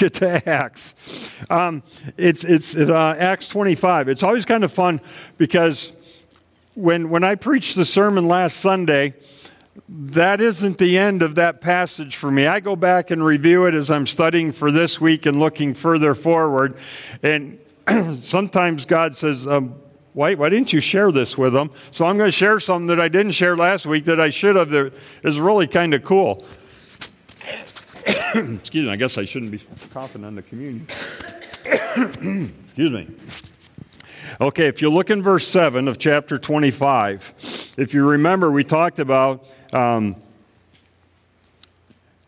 get to Acts. Um, it's it's uh, Acts 25. It's always kind of fun because when, when I preached the sermon last Sunday, that isn't the end of that passage for me. I go back and review it as I'm studying for this week and looking further forward. And sometimes God says, um, why, why didn't you share this with them? So I'm going to share something that I didn't share last week that I should have that is really kind of cool. Excuse me, I guess I shouldn't be coughing on the communion. Excuse me. Okay, if you look in verse 7 of chapter 25, if you remember, we talked about um,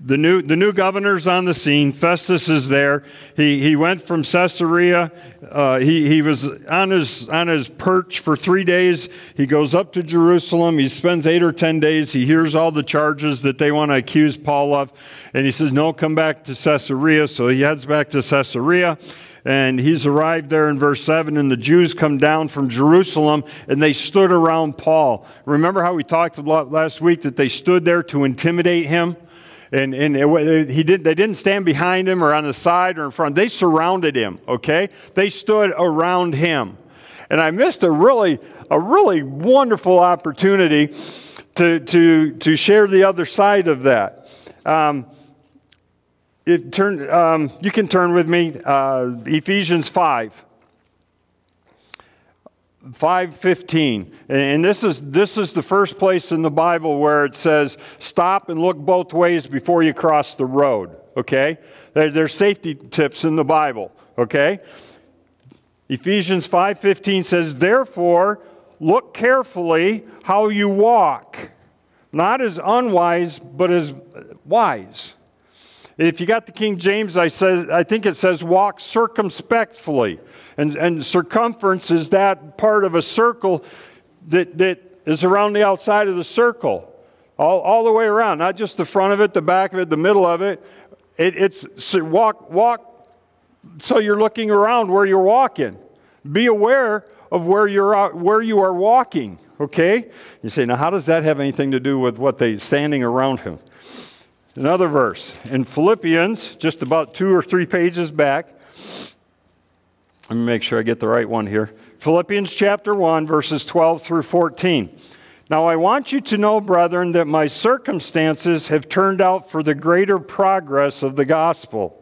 the new, the new governor's on the scene. Festus is there. He, he went from Caesarea. Uh, he, he was on his, on his perch for three days. He goes up to Jerusalem. He spends eight or ten days. He hears all the charges that they want to accuse Paul of. And he says, No, come back to Caesarea. So he heads back to Caesarea. And he's arrived there in verse 7, and the Jews come down from Jerusalem and they stood around Paul. Remember how we talked last week that they stood there to intimidate him? And, and it, he did, they didn't stand behind him or on the side or in front. They surrounded him, okay? They stood around him. And I missed a really, a really wonderful opportunity to, to, to share the other side of that. Um, it turn, um, you can turn with me, uh, Ephesians 5. 5:15 and this is this is the first place in the Bible where it says stop and look both ways before you cross the road okay? There, there's safety tips in the Bible okay? Ephesians 5:15 says therefore look carefully how you walk not as unwise but as wise if you got the King James I says I think it says walk circumspectly and, and circumference is that part of a circle that, that is around the outside of the circle, all, all the way around, not just the front of it, the back of it, the middle of it. it it's so walk, walk so you're looking around where you're walking. Be aware of where you're out, where you are walking. Okay? You say, now how does that have anything to do with what they standing around him? Another verse in Philippians, just about two or three pages back. Let me make sure I get the right one here. Philippians chapter 1, verses 12 through 14. Now, I want you to know, brethren, that my circumstances have turned out for the greater progress of the gospel.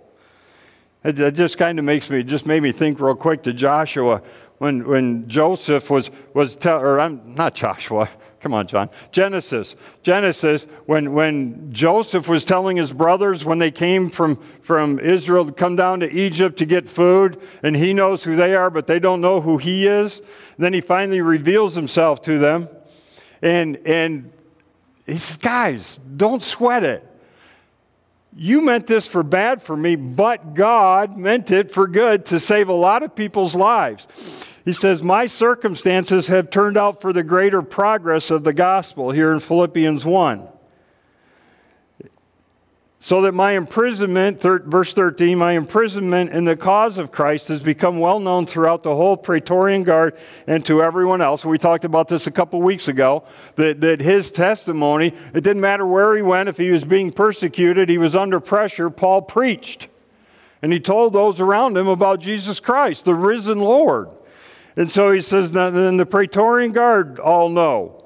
It just kind of makes me, just made me think real quick to Joshua when, when Joseph was, was tell, or I'm not Joshua, Come on, John. Genesis. Genesis, when, when Joseph was telling his brothers when they came from, from Israel to come down to Egypt to get food, and he knows who they are, but they don't know who he is. then he finally reveals himself to them. And, and he says, Guys, don't sweat it. You meant this for bad for me, but God meant it for good to save a lot of people's lives. He says, My circumstances have turned out for the greater progress of the gospel here in Philippians 1. So that my imprisonment, thir- verse 13, my imprisonment in the cause of Christ has become well known throughout the whole Praetorian Guard and to everyone else. We talked about this a couple weeks ago that, that his testimony, it didn't matter where he went, if he was being persecuted, he was under pressure, Paul preached. And he told those around him about Jesus Christ, the risen Lord. And so he says, then the Praetorian Guard all know.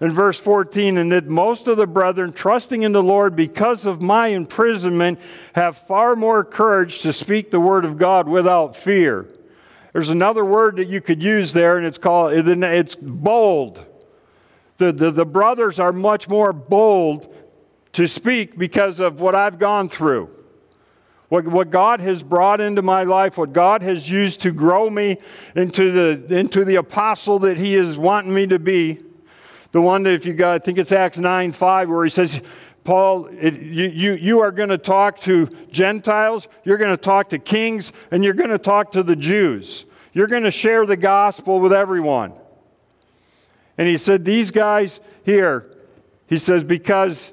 In verse 14, and that most of the brethren, trusting in the Lord because of my imprisonment, have far more courage to speak the word of God without fear. There's another word that you could use there, and it's called, it's bold. The, the, the brothers are much more bold to speak because of what I've gone through. What, what God has brought into my life, what God has used to grow me into the, into the apostle that He is wanting me to be. The one that, if you got, I think it's Acts 9 5, where He says, Paul, it, you, you, you are going to talk to Gentiles, you're going to talk to kings, and you're going to talk to the Jews. You're going to share the gospel with everyone. And he said, These guys here, he says, because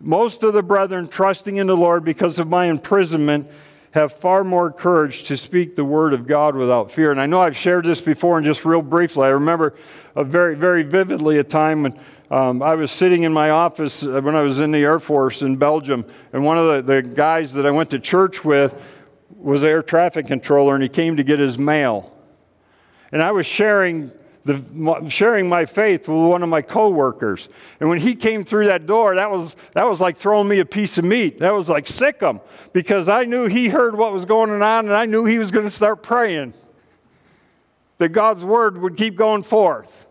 most of the brethren, trusting in the Lord because of my imprisonment, have far more courage to speak the word of God without fear. And I know I've shared this before, and just real briefly, I remember very, very vividly a time when um, I was sitting in my office uh, when I was in the Air Force in Belgium, and one of the, the guys that I went to church with was air traffic controller, and he came to get his mail. And I was sharing the, sharing my faith with one of my coworkers. And when he came through that door, that was, that was like throwing me a piece of meat. That was like sick him because I knew he heard what was going on and I knew he was going to start praying that God's word would keep going forth.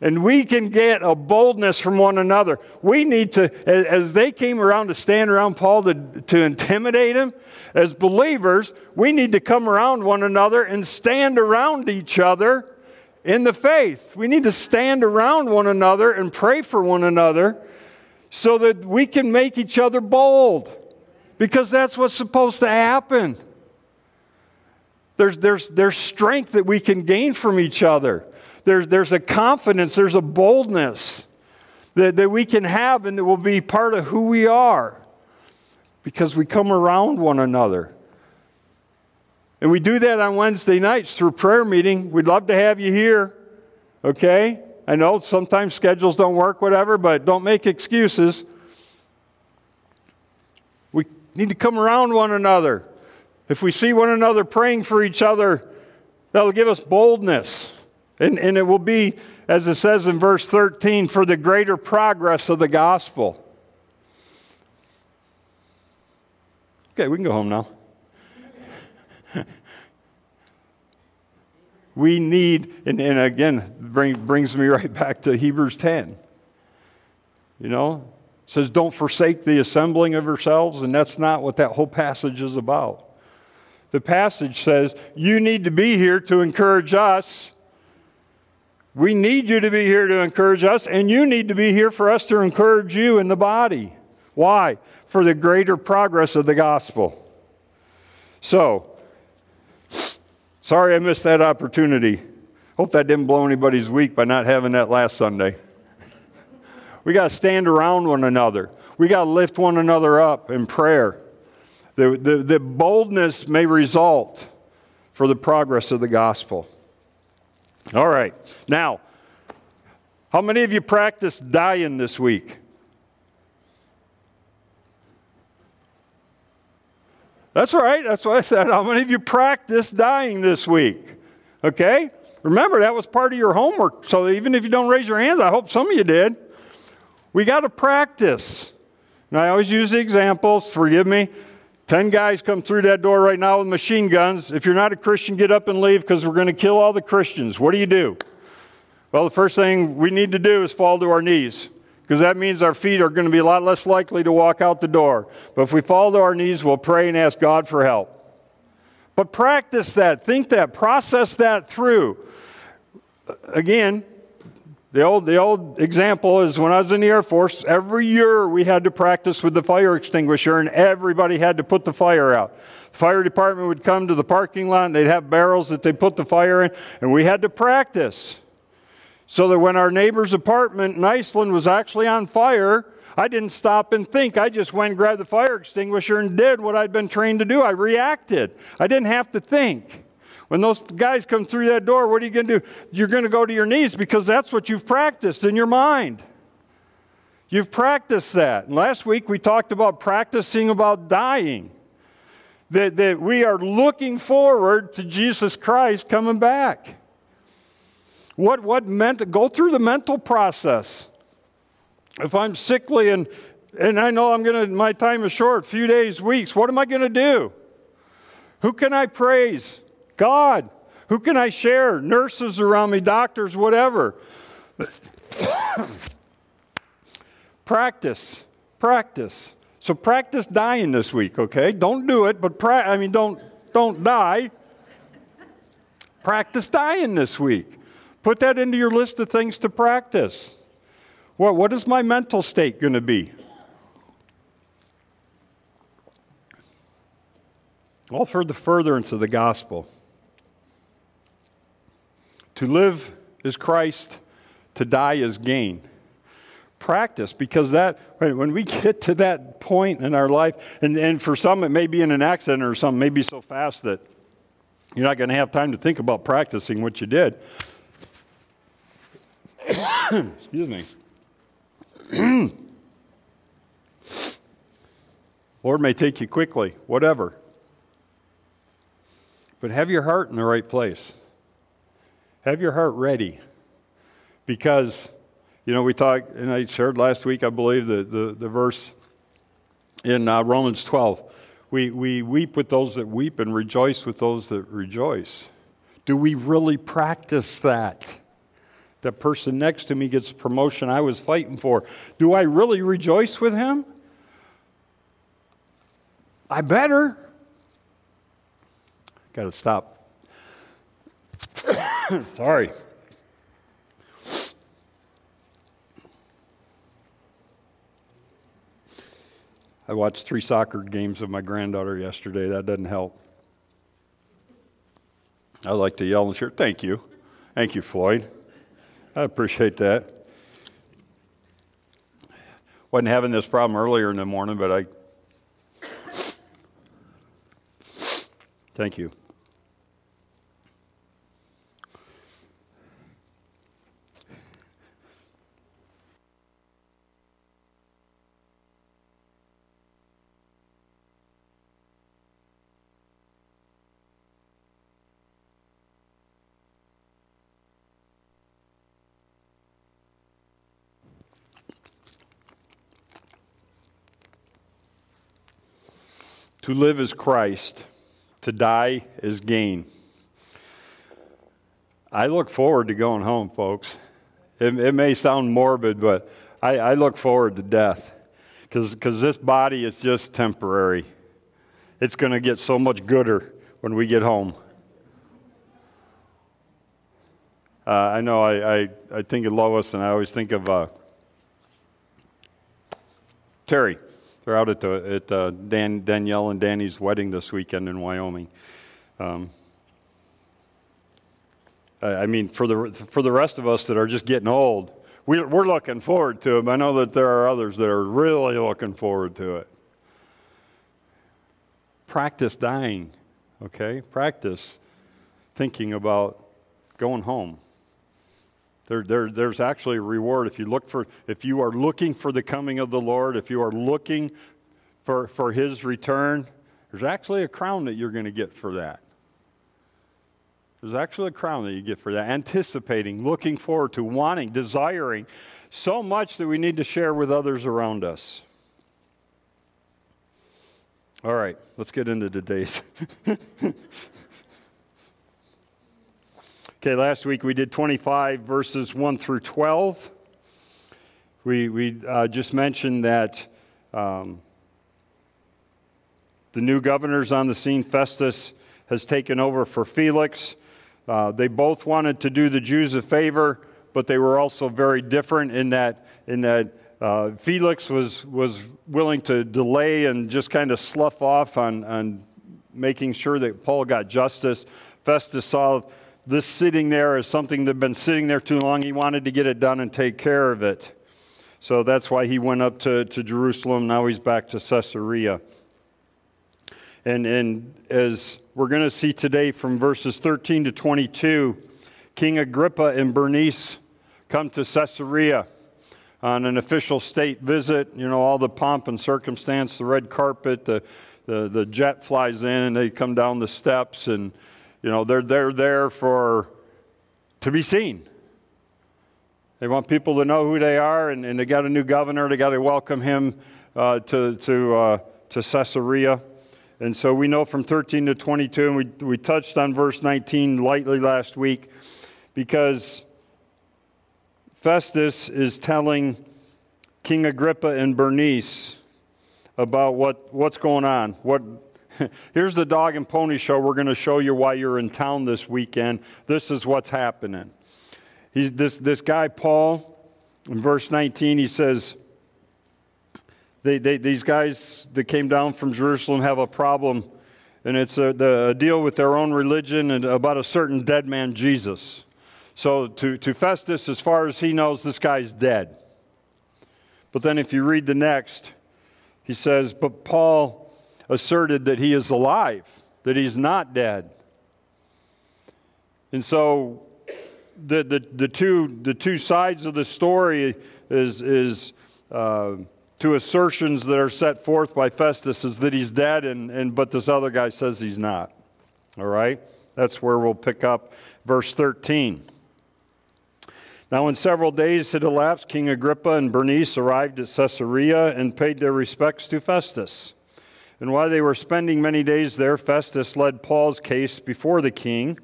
And we can get a boldness from one another. We need to, as they came around to stand around Paul to, to intimidate him, as believers, we need to come around one another and stand around each other in the faith. We need to stand around one another and pray for one another so that we can make each other bold because that's what's supposed to happen. There's, there's, there's strength that we can gain from each other. There's, there's a confidence, there's a boldness that, that we can have and that will be part of who we are because we come around one another. And we do that on Wednesday nights through prayer meeting. We'd love to have you here. Okay? I know sometimes schedules don't work, whatever, but don't make excuses. We need to come around one another. If we see one another praying for each other, that'll give us boldness. And, and it will be, as it says in verse 13, for the greater progress of the gospel. Okay, we can go home now. we need, and, and again, bring, brings me right back to Hebrews 10. You know, says, don't forsake the assembling of yourselves, and that's not what that whole passage is about. The passage says, you need to be here to encourage us. We need you to be here to encourage us, and you need to be here for us to encourage you in the body. Why? For the greater progress of the gospel. So, Sorry I missed that opportunity. Hope that didn't blow anybody's week by not having that last Sunday. we got to stand around one another. We got to lift one another up in prayer. The, the, the boldness may result for the progress of the gospel. All right. Now, how many of you practiced dying this week? That's right. That's what I said. How many of you practiced dying this week? Okay? Remember, that was part of your homework. So even if you don't raise your hands, I hope some of you did. We got to practice. And I always use the examples. Forgive me. Ten guys come through that door right now with machine guns. If you're not a Christian, get up and leave because we're going to kill all the Christians. What do you do? Well, the first thing we need to do is fall to our knees because that means our feet are going to be a lot less likely to walk out the door. But if we fall to our knees, we'll pray and ask God for help. But practice that, think that, process that through. Again, the old, the old example is when I was in the Air Force, every year we had to practice with the fire extinguisher, and everybody had to put the fire out. The fire department would come to the parking lot, and they'd have barrels that they put the fire in, and we had to practice. So that when our neighbor's apartment in Iceland was actually on fire, I didn't stop and think. I just went and grabbed the fire extinguisher and did what I'd been trained to do. I reacted. I didn't have to think. When those guys come through that door, what are you going to do? You're going to go to your knees because that's what you've practiced in your mind. You've practiced that. And last week we talked about practicing about dying. That, that we are looking forward to Jesus Christ coming back. What, what meant, go through the mental process. If I'm sickly and, and I know I'm going to, my time is short, few days, weeks, what am I going to do? Who can I praise? God. Who can I share? Nurses around me, doctors, whatever. practice. Practice. So practice dying this week, okay? Don't do it, but pra- I mean don't don't die. Practice dying this week. Put that into your list of things to practice. What, what is my mental state going to be? All for the furtherance of the gospel. To live is Christ, to die is gain. practice because that when we get to that point in our life and, and for some it may be in an accident or something maybe so fast that you're not going to have time to think about practicing what you did excuse me lord may take you quickly whatever but have your heart in the right place have your heart ready because you know, we talked, and I shared last week, I believe, the, the, the verse in uh, Romans 12. We, we weep with those that weep and rejoice with those that rejoice. Do we really practice that? That person next to me gets promotion I was fighting for. Do I really rejoice with him? I better. Got to stop. Sorry. I watched three soccer games of my granddaughter yesterday. That doesn't help. I like to yell and cheer. Thank you. Thank you, Floyd. I appreciate that. Wasn't having this problem earlier in the morning, but I. Thank you. To live is Christ, to die is gain. I look forward to going home, folks. It, it may sound morbid, but I, I look forward to death because this body is just temporary. It's going to get so much gooder when we get home. Uh, I know I, I, I, think of Lois, and I always think of uh, Terry. They're out at, the, at uh, Dan, Danielle and Danny's wedding this weekend in Wyoming. Um, I mean, for the, for the rest of us that are just getting old, we, we're looking forward to it. I know that there are others that are really looking forward to it. Practice dying, okay? Practice thinking about going home. There, there, there's actually a reward if you look for if you are looking for the coming of the Lord, if you are looking for, for his return, there's actually a crown that you're going to get for that. There's actually a crown that you get for that. Anticipating, looking forward to, wanting, desiring so much that we need to share with others around us. All right, let's get into today's. Okay, last week we did 25 verses 1 through 12. We, we uh, just mentioned that um, the new governor's on the scene. Festus has taken over for Felix. Uh, they both wanted to do the Jews a favor, but they were also very different in that, in that uh, Felix was, was willing to delay and just kind of slough off on, on making sure that Paul got justice. Festus saw this sitting there is something that had been sitting there too long. He wanted to get it done and take care of it. So that's why he went up to, to Jerusalem. Now he's back to Caesarea. And, and as we're going to see today from verses 13 to 22, King Agrippa and Bernice come to Caesarea on an official state visit. You know, all the pomp and circumstance, the red carpet, the, the, the jet flies in, and they come down the steps, and you know, they're, they're there for, to be seen. They want people to know who they are, and, and they got a new governor. They got to welcome him uh, to, to, uh, to Caesarea. And so we know from 13 to 22, and we, we touched on verse 19 lightly last week, because Festus is telling King Agrippa and Bernice about what, what's going on, what, Here's the dog and pony show. We're going to show you why you're in town this weekend. This is what's happening. He's, this, this guy, Paul, in verse 19, he says, they, they, These guys that came down from Jerusalem have a problem, and it's a, the, a deal with their own religion and about a certain dead man, Jesus. So, to, to Festus, as far as he knows, this guy's dead. But then if you read the next, he says, But Paul asserted that he is alive, that he's not dead. And so the, the, the, two, the two sides of the story is, is uh, two assertions that are set forth by Festus is that he's dead, and, and, but this other guy says he's not. All right? That's where we'll pick up verse 13. Now, when several days had elapsed, King Agrippa and Bernice arrived at Caesarea and paid their respects to Festus. And while they were spending many days there, Festus led Paul's case before the king,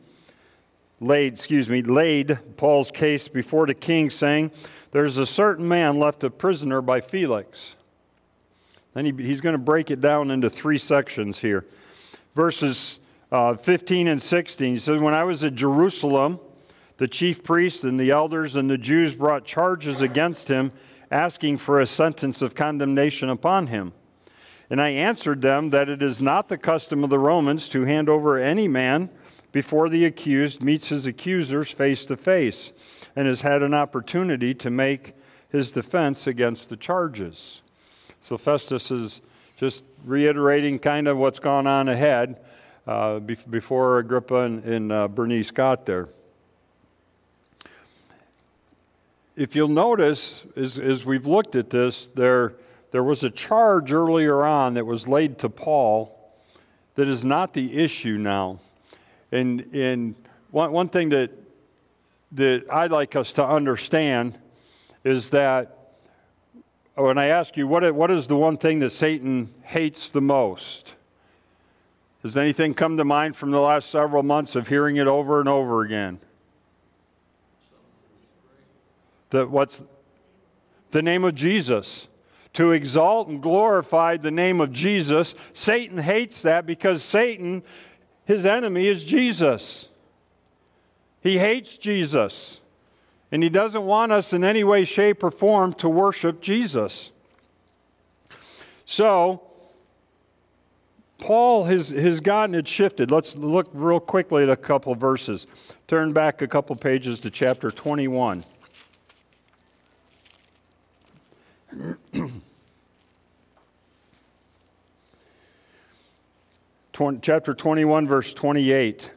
laid, excuse me, laid Paul's case before the king, saying, There's a certain man left a prisoner by Felix. Then he, he's going to break it down into three sections here. Verses uh, 15 and 16. He says, When I was at Jerusalem, the chief priests and the elders and the Jews brought charges against him, asking for a sentence of condemnation upon him. And I answered them that it is not the custom of the Romans to hand over any man before the accused meets his accusers face to face and has had an opportunity to make his defense against the charges. So Festus is just reiterating kind of what's gone on ahead uh, before Agrippa and, and uh, Bernice got there. If you'll notice, as, as we've looked at this, there there was a charge earlier on that was laid to Paul that is not the issue now. And, and one, one thing that, that I'd like us to understand is that when I ask you, what, what is the one thing that Satan hates the most? Does anything come to mind from the last several months of hearing it over and over again? The, what's the name of Jesus? To exalt and glorify the name of Jesus. Satan hates that because Satan, his enemy, is Jesus. He hates Jesus. And he doesn't want us in any way, shape, or form to worship Jesus. So, Paul has, has gotten it shifted. Let's look real quickly at a couple verses. Turn back a couple pages to chapter 21. chapter 21, verse 28.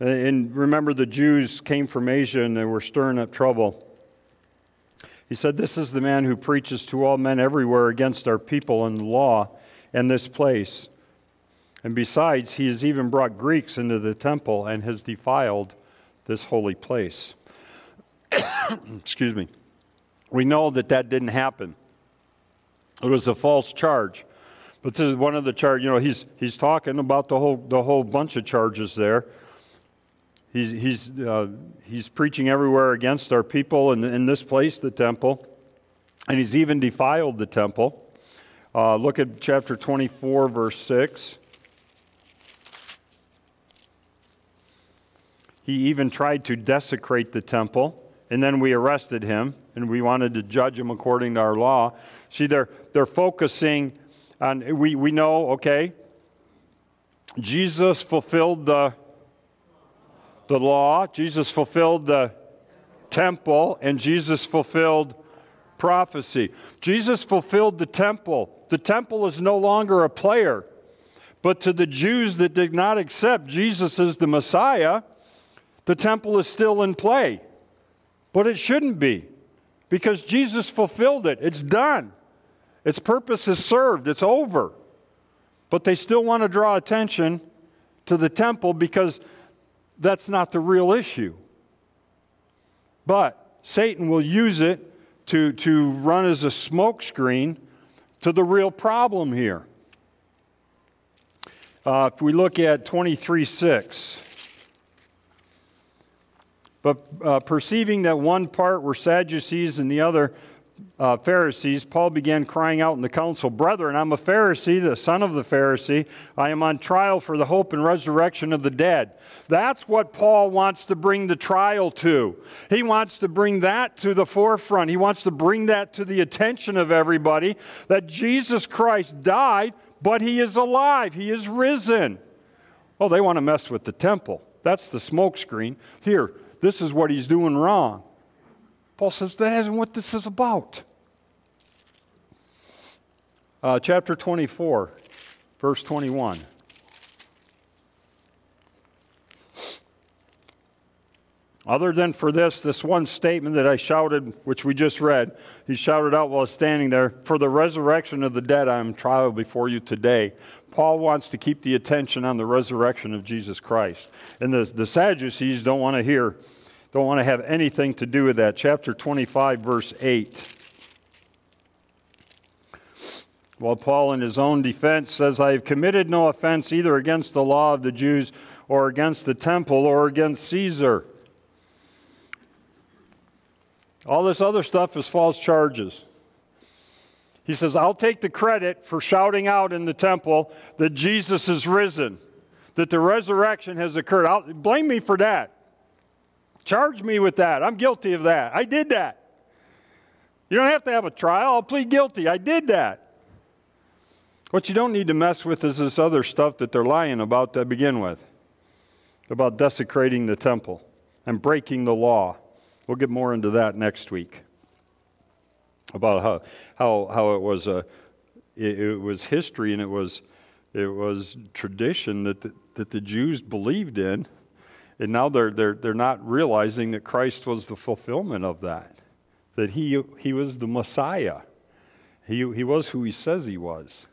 And remember, the Jews came from Asia and they were stirring up trouble. He said, This is the man who preaches to all men everywhere against our people and the law and this place. And besides, he has even brought Greeks into the temple and has defiled this holy place. Excuse me. We know that that didn't happen. It was a false charge. But this is one of the charges. You know, he's he's talking about the whole the whole bunch of charges there. He's he's uh, he's preaching everywhere against our people in, in this place, the temple, and he's even defiled the temple. Uh, look at chapter 24, verse 6. He even tried to desecrate the temple, and then we arrested him, and we wanted to judge him according to our law. See, they're, they're focusing and we, we know, okay, Jesus fulfilled the, the law, Jesus fulfilled the temple, and Jesus fulfilled prophecy. Jesus fulfilled the temple. The temple is no longer a player. But to the Jews that did not accept Jesus as the Messiah, the temple is still in play. But it shouldn't be because Jesus fulfilled it. It's done. Its purpose is served, it's over. But they still want to draw attention to the temple because that's not the real issue. But Satan will use it to, to run as a smokescreen to the real problem here. Uh, if we look at 23 6, but uh, perceiving that one part were Sadducees and the other uh, Pharisees, Paul began crying out in the council, Brethren, I'm a Pharisee, the son of the Pharisee. I am on trial for the hope and resurrection of the dead. That's what Paul wants to bring the trial to. He wants to bring that to the forefront. He wants to bring that to the attention of everybody that Jesus Christ died, but he is alive, he is risen. Well, they want to mess with the temple. That's the smokescreen. Here, this is what he's doing wrong. Paul says that isn't what this is about. Uh, chapter 24, verse 21. Other than for this, this one statement that I shouted, which we just read, he shouted out while standing there, For the resurrection of the dead, I am trial before you today. Paul wants to keep the attention on the resurrection of Jesus Christ. And the, the Sadducees don't want to hear, don't want to have anything to do with that. Chapter 25, verse 8. While Paul, in his own defense, says, I have committed no offense either against the law of the Jews or against the temple or against Caesar. All this other stuff is false charges. He says, I'll take the credit for shouting out in the temple that Jesus is risen, that the resurrection has occurred. I'll, blame me for that. Charge me with that. I'm guilty of that. I did that. You don't have to have a trial. I'll plead guilty. I did that. What you don't need to mess with is this other stuff that they're lying about to begin with about desecrating the temple and breaking the law. We'll get more into that next week about how, how, how it was a, it, it was history and it was, it was tradition that the, that the Jews believed in. And now they're, they're, they're not realizing that Christ was the fulfillment of that, that he, he was the Messiah. He, he was who he says he was.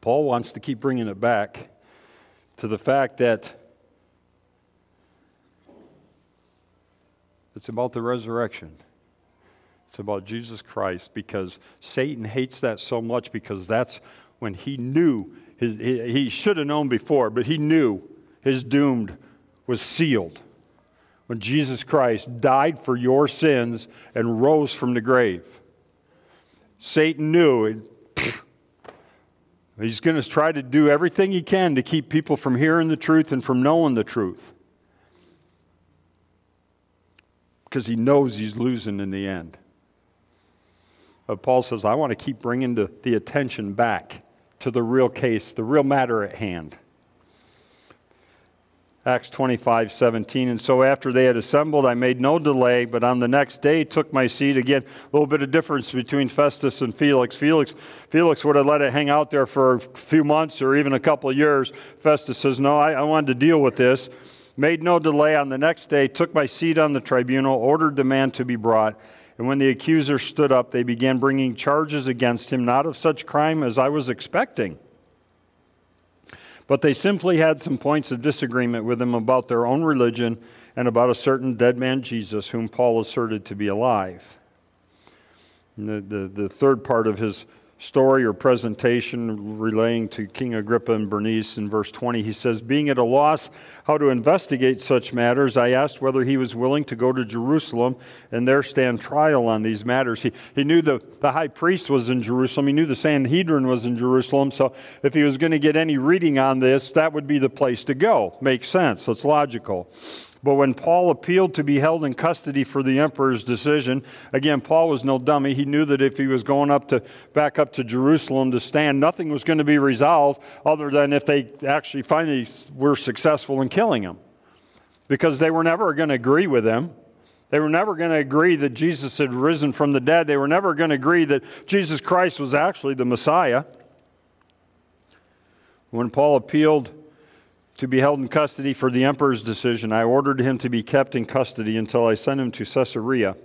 Paul wants to keep bringing it back to the fact that It's about the resurrection. It's about Jesus Christ because Satan hates that so much because that's when he knew, his, he, he should have known before, but he knew his doomed was sealed. When Jesus Christ died for your sins and rose from the grave. Satan knew he's going to try to do everything he can to keep people from hearing the truth and from knowing the truth. because he knows he's losing in the end. But Paul says, I want to keep bringing the, the attention back to the real case, the real matter at hand. Acts 25, 17. And so after they had assembled, I made no delay, but on the next day took my seat. Again, a little bit of difference between Festus and Felix. Felix, Felix would have let it hang out there for a few months or even a couple of years. Festus says, No, I, I wanted to deal with this made no delay on the next day, took my seat on the tribunal, ordered the man to be brought. And when the accuser stood up, they began bringing charges against him, not of such crime as I was expecting. But they simply had some points of disagreement with him about their own religion and about a certain dead man, Jesus, whom Paul asserted to be alive. The, the, the third part of his story or presentation relaying to King Agrippa and Bernice in verse 20. He says, Being at a loss how to investigate such matters, I asked whether he was willing to go to Jerusalem and there stand trial on these matters. He, he knew the, the high priest was in Jerusalem, he knew the Sanhedrin was in Jerusalem, so if he was going to get any reading on this, that would be the place to go. Makes sense, it's logical. But when Paul appealed to be held in custody for the emperor's decision, again, Paul was no dummy. He knew that if he was going up to back up to Jerusalem to stand, nothing was going to be resolved other than if they actually finally were successful in killing him. Because they were never going to agree with him. They were never going to agree that Jesus had risen from the dead. They were never going to agree that Jesus Christ was actually the Messiah. When Paul appealed to be held in custody for the emperor's decision. I ordered him to be kept in custody until I sent him to Caesarea.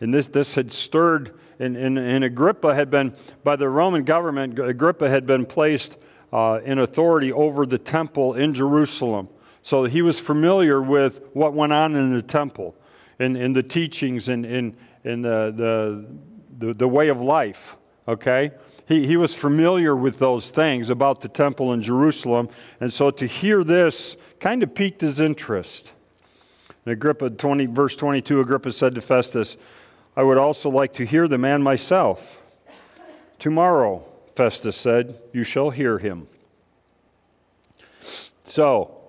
And this, this had stirred, and, and, and Agrippa had been, by the Roman government, Agrippa had been placed uh, in authority over the temple in Jerusalem. So he was familiar with what went on in the temple, and, in the teachings, and in, in the, the, the, the way of life, okay? He, he was familiar with those things about the temple in Jerusalem. And so to hear this kind of piqued his interest. In Agrippa 20, verse 22, Agrippa said to Festus, I would also like to hear the man myself. Tomorrow, Festus said, you shall hear him. So,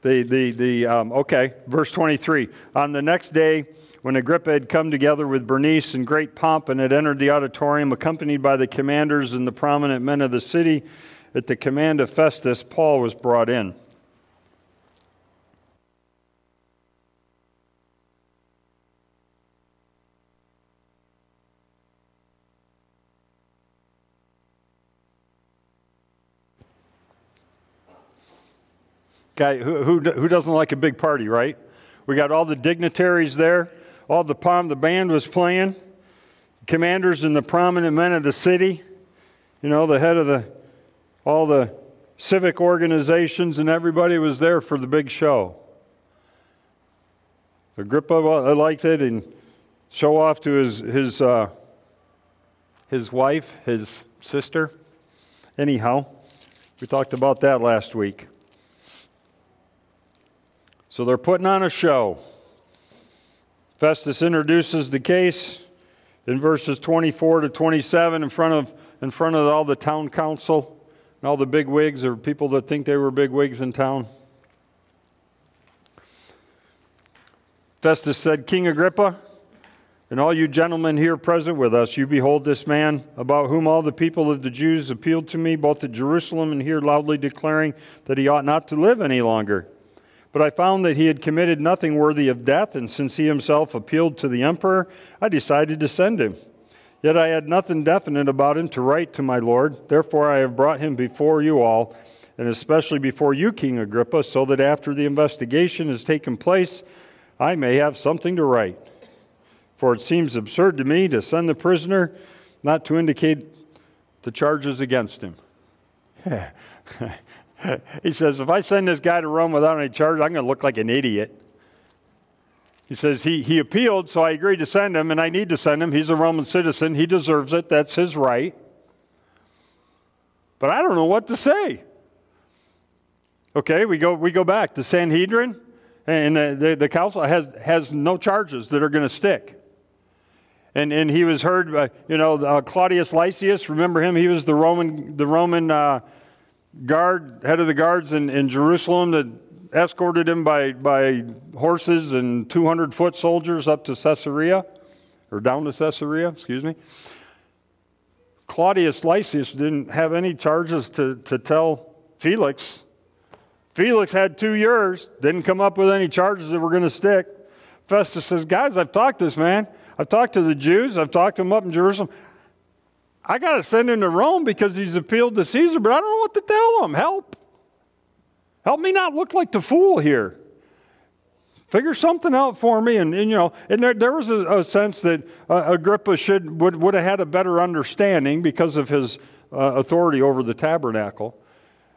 the, the, the um, okay, verse 23. On the next day, when Agrippa had come together with Bernice in great pomp and had entered the auditorium, accompanied by the commanders and the prominent men of the city, at the command of Festus, Paul was brought in. Guy, who, who, who doesn't like a big party, right? We got all the dignitaries there all the palm, the band was playing, commanders and the prominent men of the city, you know, the head of the, all the civic organizations, and everybody was there for the big show. Agrippa liked it and show off to his, his, uh, his wife, his sister. Anyhow, we talked about that last week. So they're putting on a show. Festus introduces the case in verses 24 to 27 in front of, in front of all the town council and all the big wigs or people that think they were big wigs in town. Festus said, King Agrippa, and all you gentlemen here present with us, you behold this man about whom all the people of the Jews appealed to me, both at Jerusalem and here, loudly declaring that he ought not to live any longer. But I found that he had committed nothing worthy of death, and since he himself appealed to the emperor, I decided to send him. Yet I had nothing definite about him to write to my Lord. Therefore, I have brought him before you all, and especially before you, King Agrippa, so that after the investigation has taken place, I may have something to write. For it seems absurd to me to send the prisoner not to indicate the charges against him. he says, if I send this guy to Rome without any charge, I'm going to look like an idiot. He says, he, he appealed, so I agreed to send him, and I need to send him. He's a Roman citizen. He deserves it. That's his right. But I don't know what to say. Okay, we go, we go back. The Sanhedrin and the, the, the council has, has no charges that are going to stick. And, and he was heard, by, you know, uh, Claudius Lysias, remember him? He was the Roman, the Roman uh, guard, head of the guards in, in Jerusalem that escorted him by, by horses and 200 foot soldiers up to Caesarea, or down to Caesarea, excuse me. Claudius Lysias didn't have any charges to, to tell Felix. Felix had two years, didn't come up with any charges that were going to stick. Festus says, Guys, I've talked to this man. I've talked to the Jews. I've talked to them up in Jerusalem. I got to send him to Rome because he's appealed to Caesar, but I don't know what to tell him. Help. Help me not look like the fool here. Figure something out for me. And, and you know, and there, there was a, a sense that uh, Agrippa should, would, would have had a better understanding because of his uh, authority over the tabernacle,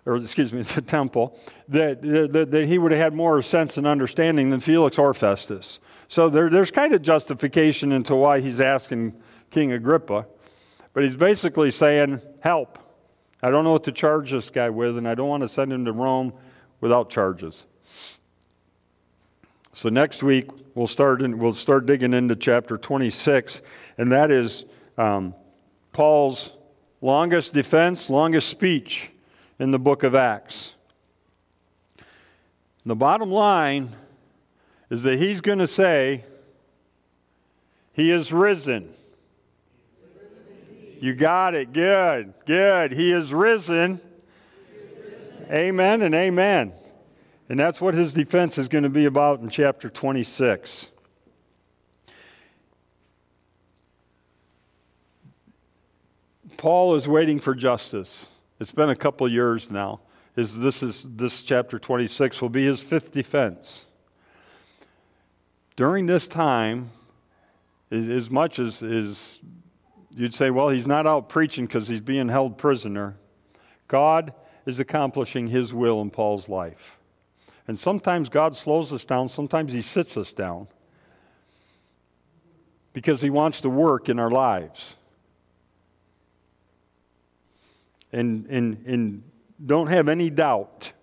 or excuse me, the temple, that, that, that he would have had more sense and understanding than Felix or Festus. So there, there's kind of justification into why he's asking King Agrippa. But he's basically saying, Help. I don't know what to charge this guy with, and I don't want to send him to Rome without charges. So next week, we'll start, in, we'll start digging into chapter 26, and that is um, Paul's longest defense, longest speech in the book of Acts. The bottom line is that he's going to say, He is risen. You got it. Good. Good. He is risen. Amen and amen. And that's what his defense is going to be about in chapter 26. Paul is waiting for justice. It's been a couple years now. Is this is this chapter 26 will be his fifth defense. During this time, as much as, as you'd say, well, he's not out preaching because he's being held prisoner, God is accomplishing his will in Paul's life. And sometimes God slows us down, sometimes he sits us down because he wants to work in our lives. And, and, and don't have any doubt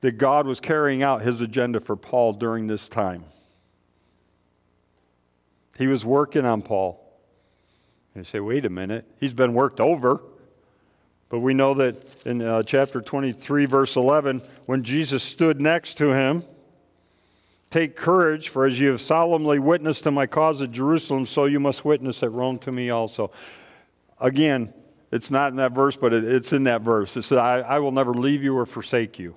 that God was carrying out his agenda for Paul during this time. He was working on Paul. And you say, wait a minute, he's been worked over. But we know that in uh, chapter 23, verse 11, when Jesus stood next to him, Take courage, for as you have solemnly witnessed to my cause at Jerusalem, so you must witness at Rome to me also. Again, it's not in that verse, but it, it's in that verse. It says, I, I will never leave you or forsake you.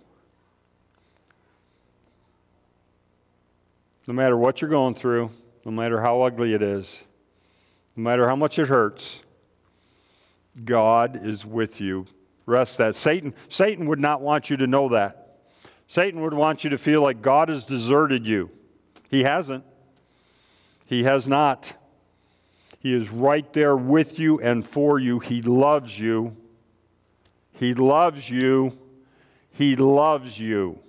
No matter what you're going through, no matter how ugly it is, no matter how much it hurts, God is with you rest that. Satan, Satan would not want you to know that. Satan would want you to feel like God has deserted you. He hasn't. He has not. He is right there with you and for you. He loves you. He loves you. He loves you.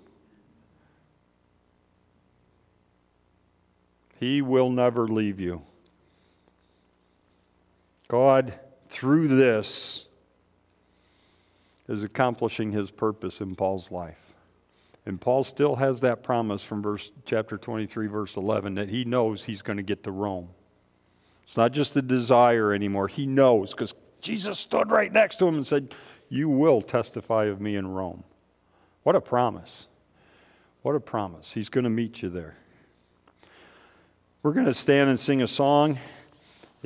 He will never leave you. God, through this, is accomplishing his purpose in Paul's life. And Paul still has that promise from verse chapter 23 verse 11 that he knows he's going to get to Rome. It's not just a desire anymore. He knows cuz Jesus stood right next to him and said, "You will testify of me in Rome." What a promise. What a promise. He's going to meet you there. We're going to stand and sing a song.